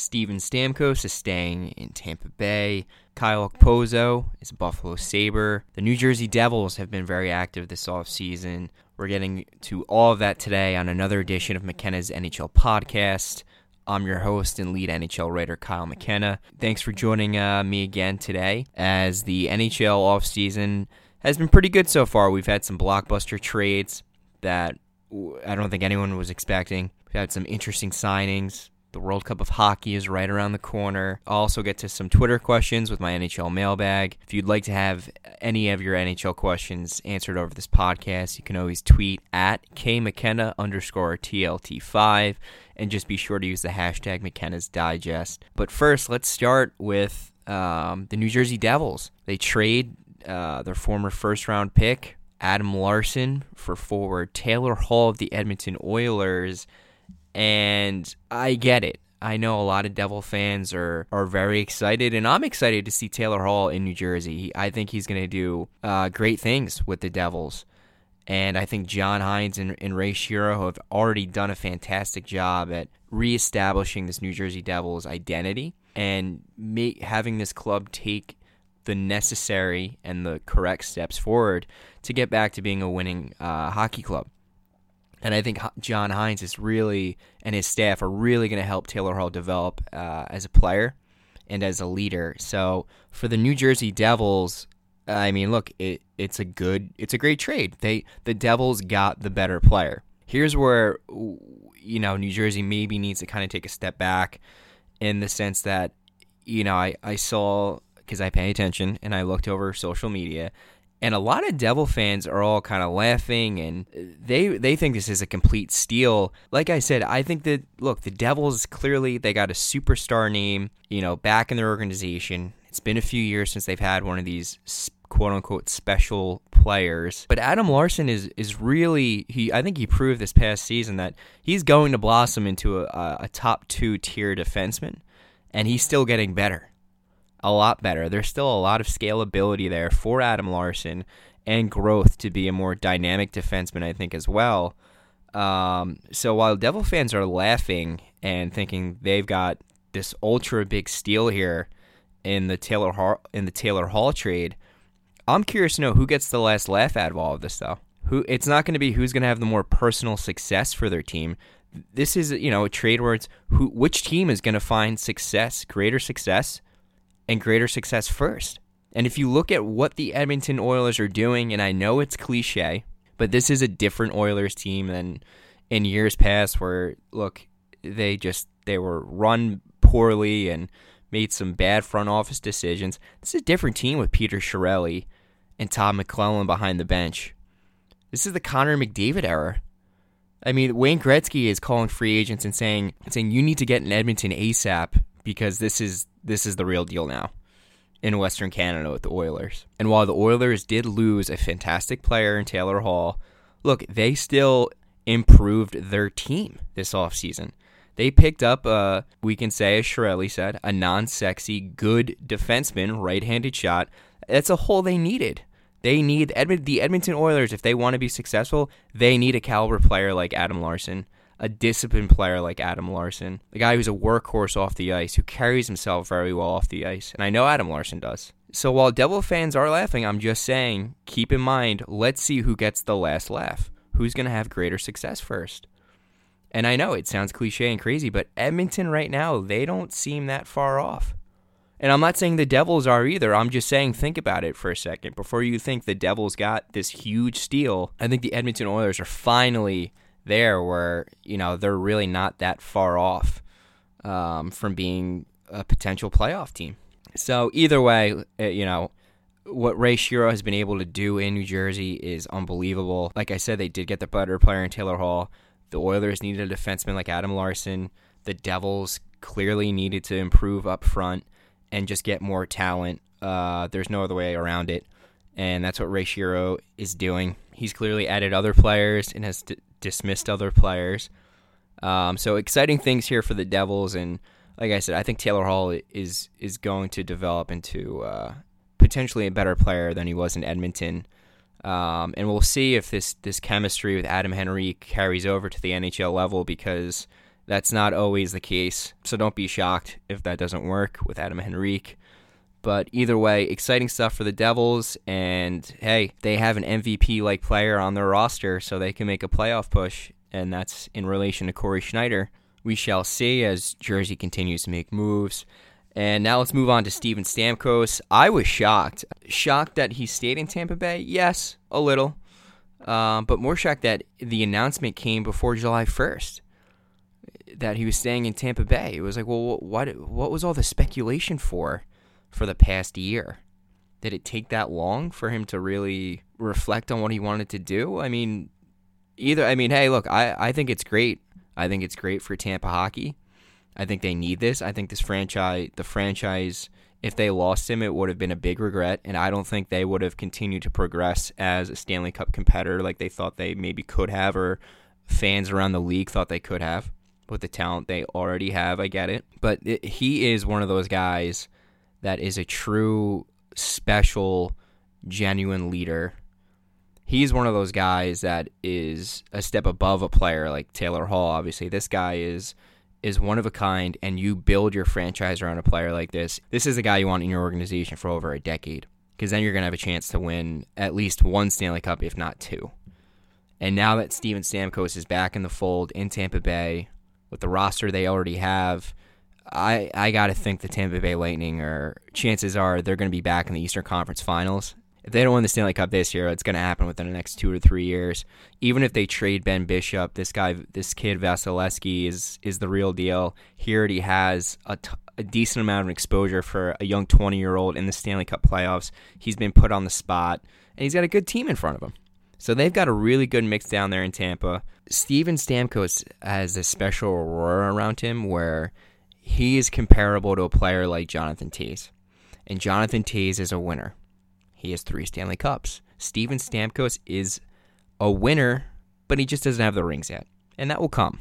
Steven Stamkos is staying in Tampa Bay. Kyle Okposo is a Buffalo Sabre. The New Jersey Devils have been very active this offseason. We're getting to all of that today on another edition of McKenna's NHL podcast. I'm your host and lead NHL writer, Kyle McKenna. Thanks for joining uh, me again today as the NHL offseason has been pretty good so far. We've had some blockbuster trades that I don't think anyone was expecting. We've had some interesting signings. The World Cup of Hockey is right around the corner. I'll also get to some Twitter questions with my NHL mailbag. If you'd like to have any of your NHL questions answered over this podcast, you can always tweet at kmckenna underscore TLT5 and just be sure to use the hashtag McKenna's Digest. But first, let's start with um, the New Jersey Devils. They trade uh, their former first round pick, Adam Larsson, for forward Taylor Hall of the Edmonton Oilers and I get it. I know a lot of Devil fans are, are very excited, and I'm excited to see Taylor Hall in New Jersey. I think he's going to do uh, great things with the Devils. And I think John Hynes and, and Ray Shero have already done a fantastic job at reestablishing this New Jersey Devils identity and make, having this club take the necessary and the correct steps forward to get back to being a winning uh, hockey club. And I think John Hynes is really, and his staff are really going to help Taylor Hall develop uh, as a player and as a leader. So for the New Jersey Devils, I mean, look, it, it's a good, it's a great trade. They the Devils got the better player. Here's where you know New Jersey maybe needs to kind of take a step back, in the sense that you know I I saw because I pay attention and I looked over social media and a lot of Devil fans are all kind of laughing and uh, they they think this is a complete steal. Like I said, I think that look, the Devils clearly they got a superstar name, you know, back in their organization. It's been a few years since they've had one of these quote unquote special players. But Adam Larsson is is really he I think he proved this past season that he's going to blossom into a, a top 2 tier defenseman and he's still getting better a lot better. There's still a lot of scalability there for Adam Larsson and growth to be a more dynamic defenseman, I think, as well. Um, so while Devil fans are laughing and thinking they've got this ultra big steal here in the Taylor Hall, in the Taylor Hall trade, I'm curious to know who gets the last laugh out of all of this, though. Who it's not going to be who's going to have the more personal success for their team. This is you know a trade where it's who which team is going to find success, greater success and greater success first. And if you look at what the Edmonton Oilers are doing, and I know it's cliche, but this is a different Oilers team than in years past where look, they just they were run poorly and made some bad front office decisions. This is a different team with Peter Chiarelli and Todd McLellan behind the bench. This is the Connor McDavid era. I mean, Wayne Gretzky is calling free agents and saying saying you need to get in Edmonton ASAP because this is this is the real deal now in Western Canada with the Oilers. And while the Oilers did lose a fantastic player in Taylor Hall, look, they still improved their team this offseason. They picked up, uh, we can say, as Chiarelli said, a non sexy, good defenseman, right handed shot. That's a hole they needed. They need Edmond, the Edmonton Oilers, if they want to be successful, they need a caliber player like Adam Larsson a disciplined player like Adam Larsson, the guy who's a workhorse off the ice, who carries himself very well off the ice. And I know Adam Larsson does. So while Devil fans are laughing, I'm just saying, keep in mind, let's see who gets the last laugh. Who's going to have greater success first? And I know it sounds cliche and crazy, but Edmonton right now, they don't seem that far off. And I'm not saying the Devils are either. I'm just saying think about it for a second. Before you think the Devils got this huge steal, I think the Edmonton Oilers are finally there where you know they're really not that far off um, from being a potential playoff team. So either way, uh, you know what Ray Shero has been able to do in New Jersey is unbelievable. Like I said, they did get the better player in Taylor Hall. The Oilers needed a defenseman like Adam Larsson. The Devils clearly needed to improve up front and just get more talent. Uh, there's no other way around it, and that's what Ray Shero is doing. He's clearly added other players and has d- dismissed other players. Um, so exciting things here for the Devils, and like I said, I think Taylor Hall is is going to develop into uh, potentially a better player than he was in Edmonton. Um, and we'll see if this this chemistry with Adam Henrique carries over to the NHL level because That's not always the case, so don't be shocked if that doesn't work with Adam Henrique. But either way, exciting stuff for the Devils. And hey, they have an MVP like player on their roster, so they can make a playoff push. And that's in relation to Cory Schneider. We shall see as Jersey continues to make moves. And now let's move on to Steven Stamkos. I was shocked. Shocked that he stayed in Tampa Bay? Yes, a little. Uh, but more shocked that the announcement came before July 1st that he was staying in Tampa Bay. It was like, well, what, what was all the speculation for? For the past year. Did it take that long for him to really reflect on what he wanted to do? I mean, either, I mean, hey, look, I, I think it's great. I think it's great for Tampa hockey. I think they need this. I think this franchise, the franchise, if they lost him, it would have been a big regret. And I don't think they would have continued to progress as a Stanley Cup competitor like they thought they maybe could have, or fans around the league thought they could have with the talent they already have. I get it. But it, he is one of those guys that is a true, special, genuine leader. He's one of those guys that is a step above a player like Taylor Hall. Obviously, this guy is is one of a kind, and you build your franchise around a player like this. This is a guy you want in your organization for over a decade, because then you're going to have a chance to win at least one Stanley Cup, if not two. And now that Steven Stamkos is back in the fold in Tampa Bay with the roster they already have, I I got to think the Tampa Bay Lightning are chances are they're going to be back in the Eastern Conference Finals. If they don't win the Stanley Cup this year, it's going to happen within the next two or three years. Even if they trade Ben Bishop, this guy, this kid Vasilevskiy is is the real deal. He already has a, t- a decent amount of exposure for a young 20 year old in the Stanley Cup playoffs. He's been put on the spot, and he's got a good team in front of him. So they've got a really good mix down there in Tampa. Steven Stamkos has a special aura around him where he is comparable to a player like Jonathan Toews. And Jonathan Toews is a winner. He has three Stanley Cups. Steven Stamkos is a winner, but he just doesn't have the rings yet. And that will come.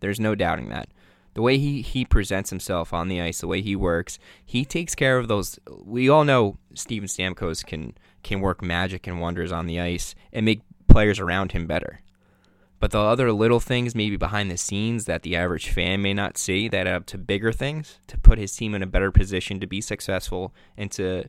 There's no doubting that. The way he, he presents himself on the ice, the way he works, he takes care of those. We all know Steven Stamkos can can work magic and wonders on the ice and make players around him better. But the other little things, maybe behind the scenes, that the average fan may not see, that add up to bigger things to put his team in a better position to be successful and to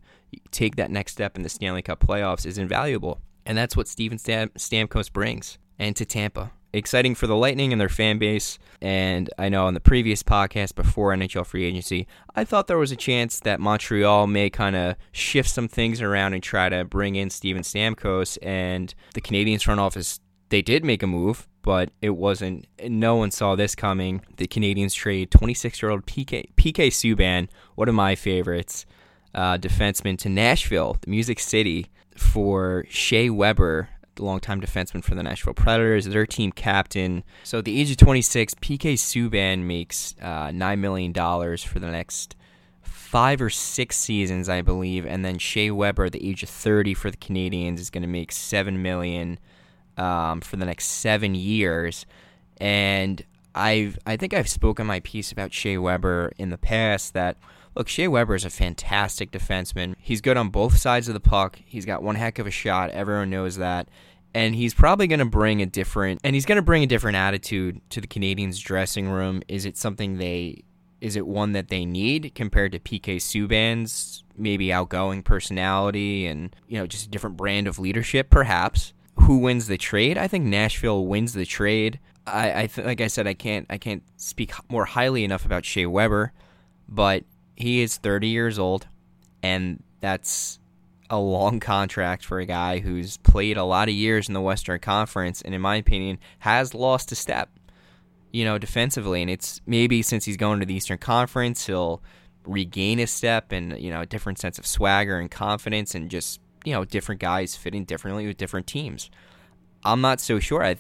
take that next step in the Stanley Cup playoffs is invaluable. And that's what Steven Stam- Stamkos brings. And to Tampa. Exciting for the Lightning and their fan base. And I know on the previous podcast before NHL free agency, I thought there was a chance that Montreal may kind of shift some things around and try to bring in Steven Stamkos. And the Canadiens front office they did make a move, but it wasn't. No one saw this coming. The Canadiens trade 26-year-old PK PK Subban, one of my favorites, uh, defenseman, to Nashville, the Music City, for Shea Weber, the longtime defenseman for the Nashville Predators, their team captain. So at the age of 26, PK Subban makes uh, $9 million for the next five or six seasons, I believe. And then Shea Weber, at the age of 30 for the Canadiens, is going to make $7 million um, for the next seven years. And I've I think I've spoken my piece about Shea Weber in the past that look Shea Weber is a fantastic defenseman. He's good on both sides of the puck. He's got one heck of a shot. Everyone knows that. And he's probably going to bring a different and he's going to bring a different attitude to the Canadiens dressing room. Is it something they is it one that they need compared to PK Subban's maybe outgoing personality and you know just a different brand of leadership perhaps who wins the trade? I think Nashville wins the trade. I, I th- like I said, I can't I can't speak more highly enough about Shea Weber, but he is 30 years old, and that's a long contract for a guy who's played a lot of years in the Western Conference, and in my opinion, has lost a step, you know, defensively. And it's maybe since he's going to the Eastern Conference, he'll regain a step and you know a different sense of swagger and confidence, and just you know different guys fitting differently with different teams. I'm not so sure. I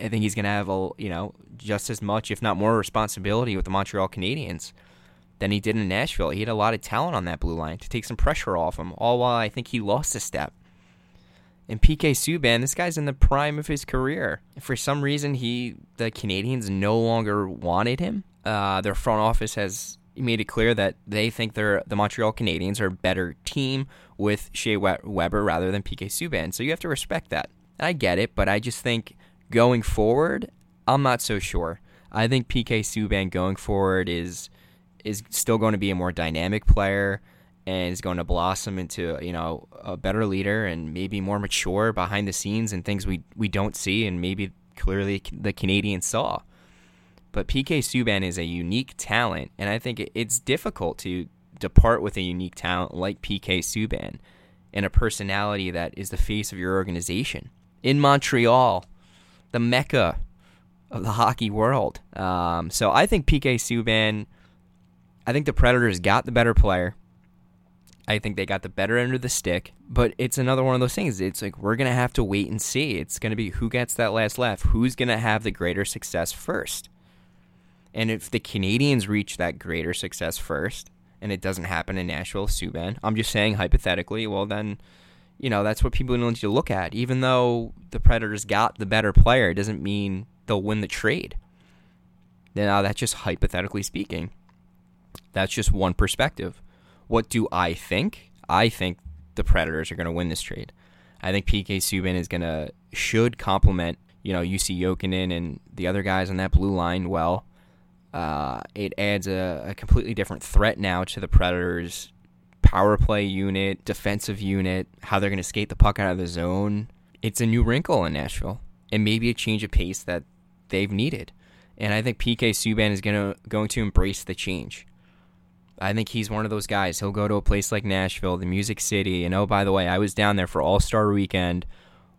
I think he's going to have a you know just as much, if not more, responsibility with the Montreal Canadiens than he did in Nashville. He had a lot of talent on that blue line to take some pressure off him. All while I think he lost a step. And PK Subban, this guy's in the prime of his career. For some reason, he the Canadiens no longer wanted him. Uh, their front office has made it clear that they think they're the Montreal Canadiens are a better team with Shea Weber rather than PK Subban. So you have to respect that. I get it, but I just think going forward, I'm not so sure. I think PK Subban going forward is is still going to be a more dynamic player and is going to blossom into you know a better leader and maybe more mature behind the scenes and things we we don't see and maybe clearly the Canadiens saw. But PK Subban is a unique talent, and I think it's difficult to depart with a unique talent like PK Subban and a personality that is the face of your organization. In Montreal, the mecca of the hockey world. Um, so I think PK Subban, I think the Predators got the better player. I think they got the better end of the stick, but it's another one of those things. It's like we're going to have to wait and see. It's going to be who gets that last laugh, who's going to have the greater success first. And if the Canadiens reach that greater success first, and it doesn't happen in Nashville, Subban, I'm just saying hypothetically, well, then, you know, that's what people need to look at. Even though the Predators got the better player, it doesn't mean they'll win the trade. Now, that's just hypothetically speaking. That's just one perspective. What do I think? I think the Predators are going to win this trade. I think PK Subban is going to should complement you know Jussi Jokinen and the other guys on that blue line well. Uh, it adds a, a, completely different threat now to the Predators' power play unit, defensive unit, how they're going to skate the puck out of the zone. It's a new wrinkle in Nashville, and maybe a change of pace that they've needed. And I think PK Subban is to going to embrace the change. I think he's one of those guys. He'll go to a place like Nashville, the Music City, and oh, by the way, I was down there for All Star Weekend.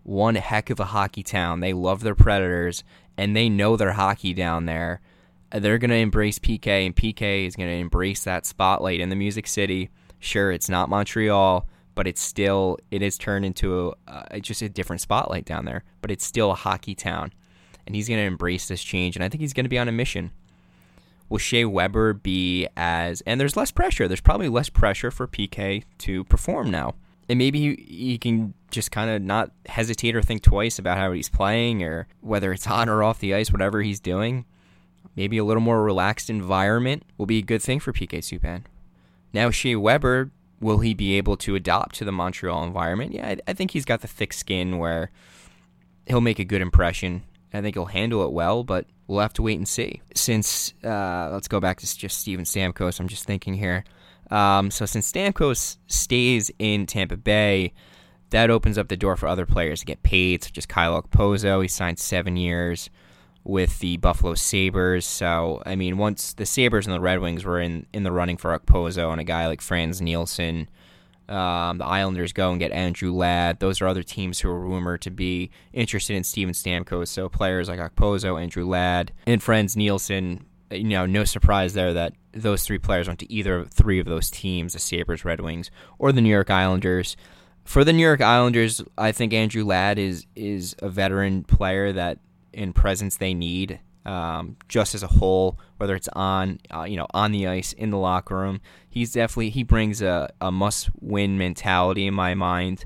One heck of a hockey town. They love their Predators, and they know their hockey down there. They're going to embrace PK, and PK is going to embrace that spotlight in the Music City. Sure, it's not Montreal, but it's still it is turned into a, just a different spotlight down there. But it's still a hockey town, and he's going to embrace this change. And I think he's going to be on a mission will Shea Weber be as and there's less pressure. There's probably less pressure for PK to perform now. And maybe he, he can just kind of not hesitate or think twice about how he's playing or whether it's on or off the ice, whatever he's doing. Maybe a little more relaxed environment will be a good thing for PK Subban. Now, Shea Weber, will he be able to adapt to the Montreal environment? Yeah, I, I think he's got the thick skin where he'll make a good impression. I think he'll handle it well, but we'll have to wait and see. Since uh, let's go back to just Steven Stamkos, I'm just thinking here. Um, so since Stamkos stays in Tampa Bay, that opens up the door for other players to get paid, such as Kyle Pozo. He signed seven years with the Buffalo Sabres. So I mean, once the Sabres and the Red Wings were in in the running for Okposo, and a guy like Frans Nielsen um, the Islanders go and get Andrew Ladd. Those are other teams who are rumored to be interested in Steven Stamkos. So players like Okposo, Andrew Ladd, and Frans Nielsen. You know, no surprise there that those three players went to either three of those teams: the Sabres, Red Wings, or the New York Islanders. For the New York Islanders, I think Andrew Ladd is is a veteran player that in presence they need um, just as a whole, whether it's on uh, you know on the ice in the locker room. He's definitely he brings a, a must win mentality in my mind.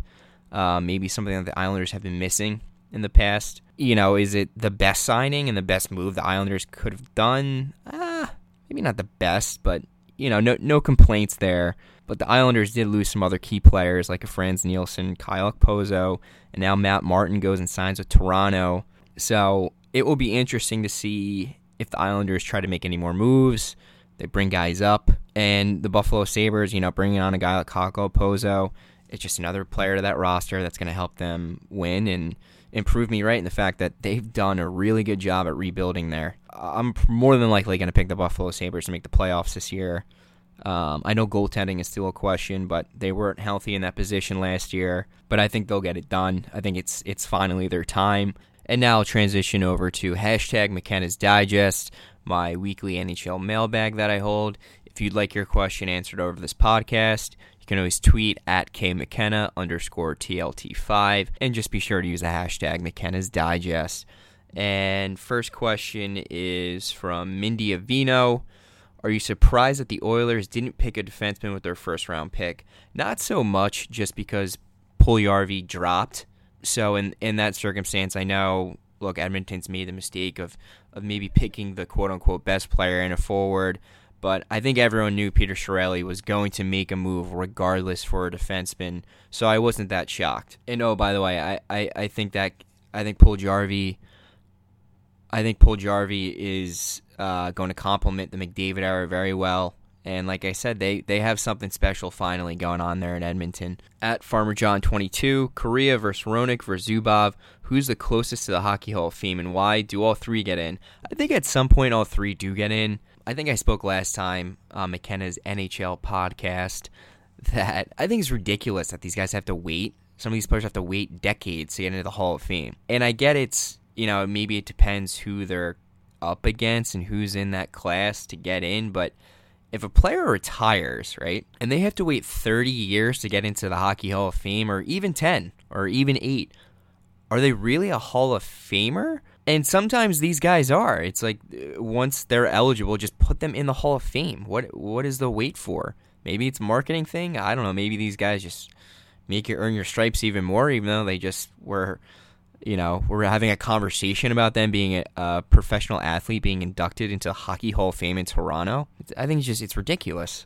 Uh, maybe something that the Islanders have been missing in the past. You know, is it the best signing and the best move the Islanders could have done? Uh, maybe not the best, but you know, no no complaints there. But the Islanders did lose some other key players like a Frans Nielsen, Kyle Okposo, and now Matt Martin goes and signs with Toronto. So it will be interesting to see if the Islanders try to make any more moves. They bring guys up, and the Buffalo Sabres, you know, bringing on a guy like Kyle Okposo, it's just another player to that roster that's going to help them win and improve me right in the fact that they've done a really good job at rebuilding there. I'm more than likely going to pick the Buffalo Sabres to make the playoffs this year. Um, I know goaltending is still a question, but they weren't healthy in that position last year. But I think they'll get it done. I think it's it's finally their time. And now I'll transition over to hashtag McKenna's Digest, my weekly NHL mailbag that I hold. If you'd like your question answered over this podcast, you can always tweet at KMcKenna underscore TLT5 and just be sure to use the hashtag McKenna's Digest. And first question is from Mindy Avino. Are you surprised that the Oilers didn't pick a defenseman with their first round pick? Not so much just because Puljujarvi dropped so in in that circumstance, I know look Edmonton's made the mistake of of maybe picking the quote unquote best player in a forward. But I think everyone knew Peter Chiarelli was going to make a move regardless for a defenseman, so I wasn't that shocked. And oh, by the way, I, I, I think that I think Paul Puljujarvi I think Paul Puljujarvi is uh, going to complement the McDavid era very well. And like I said, they, they have something special finally going on there in Edmonton. At Farmer John 22, Kariya versus Roenick versus Zubov. Who's the closest to the Hockey Hall of Fame and why do all three get in? I think at some point all three do get in. I think I spoke last time on McKenna's NHL podcast that I think it's ridiculous that these guys have to wait. Some of these players have to wait decades to get into the Hall of Fame. And I get it's, you know, maybe it depends who they're up against and who's in that class to get in, but if a player retires, right, and they have to wait 30 years to get into the Hockey Hall of Fame, or even 10, or even 8, are they really a Hall of Famer? And sometimes these guys are. It's like uh, once they're eligible, just put them in the Hall of Fame. What what is the wait for? Maybe it's a marketing thing. I don't know. Maybe these guys just make you earn your stripes even more, even though they just were you know, we're having a conversation about them being a, a, professional athlete being inducted into Hockey Hall of Fame in Toronto. I think it's just it's ridiculous.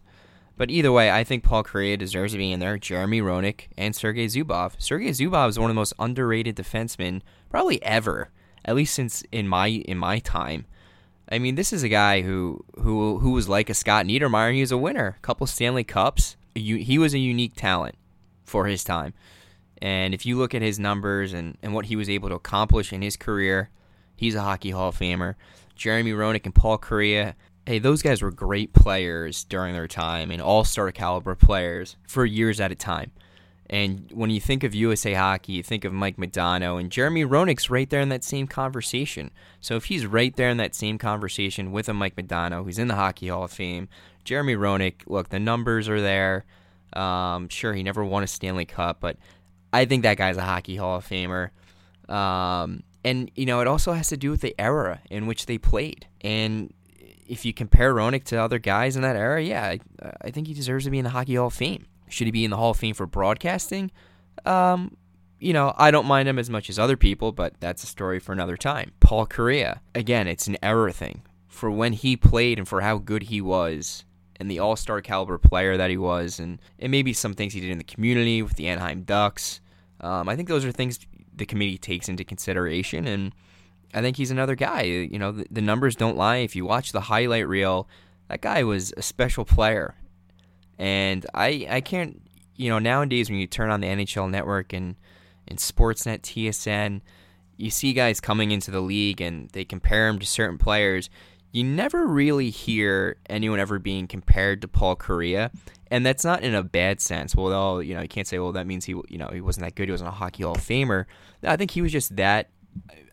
But either way, I think Paul Kariya deserves to be in there. Jeremy Roenick and Sergei Zubov. Sergei Zubov is one of the most underrated defensemen probably ever, at least since in my in my time. I mean, this is a guy who who who was like a Scott Niedermayer. He was a winner, a couple Stanley Cups. He was a unique talent for his time. And if you look at his numbers and, and what he was able to accomplish in his career, he's a Hockey Hall of Famer. Jeremy Roenick and Paul Kariya, hey, those guys were great players during their time and all star caliber players for years at a time. And when you think of USA Hockey, you think of Mike Modano, and Jeremy Roenick's right there in that same conversation. So if he's right there in that same conversation with a Mike Modano, who's in the Hockey Hall of Fame, Jeremy Roenick, look, the numbers are there. Um, sure, he never won a Stanley Cup, but I think that guy's a hockey Hall of Famer. Um, and you know, it also has to do with the era in which they played. And if you compare Roenick to other guys in that era, yeah, I, I, think he deserves to be in the Hockey Hall of Fame. Should he be in the Hall of Fame for broadcasting? Um, you know, I don't mind him as much as other people, but that's a story for another time. Paul Kariya, again, it's an era thing. For when he played and for how good he was, and the all star caliber player that he was, and, and maybe some things he did in the community with the Anaheim Ducks. Um, I think those are things the committee takes into consideration, and I think he's another guy. You know, the, the numbers don't lie. If you watch the highlight reel, that guy was a special player, and I I can't you know nowadays when you turn on the NHL Network and and Sportsnet TSN, you see guys coming into the league and they compare him to certain players you never really hear anyone ever being compared to Paul Kariya, and that's not in a bad sense. Well, you know, you can't say, well, that means he, you know, he wasn't that good. He wasn't a hockey Hall of Famer. I think he was just that.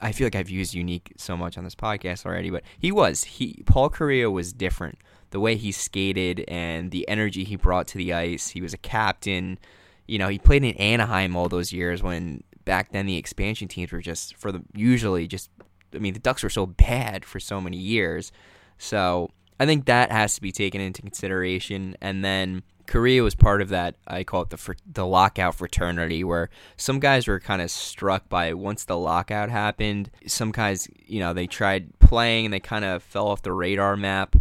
I feel like I've used unique so much on this podcast already, but he was. He Paul Kariya was different. The way he skated and the energy he brought to the ice. He was a captain. You know, he played in Anaheim all those years when back then the expansion teams were just for the usually just I mean, the Ducks were so bad for so many years. So I think that has to be taken into consideration. And then Kariya was part of that. I call it the the lockout fraternity, where some guys were kind of struck by once the lockout happened. Some guys, you know, they tried playing and they kind of fell off the radar map.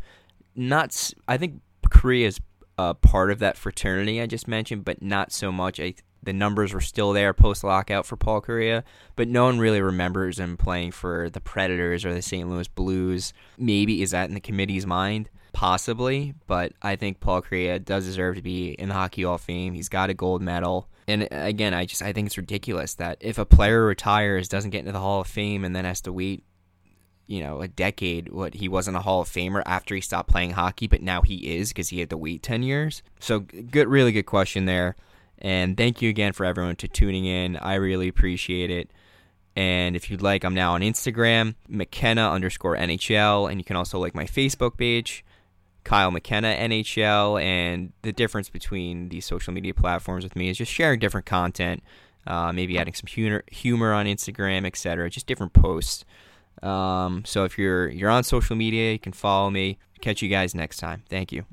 Not, I think Kariya is a part of that fraternity I just mentioned, but not so much. I the numbers were still there post lockout for Paul Kariya, but no one really remembers him playing for the Predators or the St. Louis Blues. Maybe is that in the committee's mind? Possibly, but I think Paul Kariya does deserve to be in the Hockey Hall of Fame. He's got a gold medal. And again, I just I think it's ridiculous that if a player retires, doesn't get into the Hall of Fame, and then has to wait, you know, a decade. What he wasn't a Hall of Famer after he stopped playing hockey, but now he is because he had to wait ten years. So good, really good question there. And thank you again for everyone to tuning in. I really appreciate it. And if you'd like, I'm now on Instagram, McKenna underscore NHL. And you can also like my Facebook page, Kyle McKenna NHL. And the difference between these social media platforms with me is just sharing different content, uh, maybe adding some humor, humor on Instagram, etc. Just different posts. Um, so if you're you're on social media, you can follow me. Catch you guys next time. Thank you.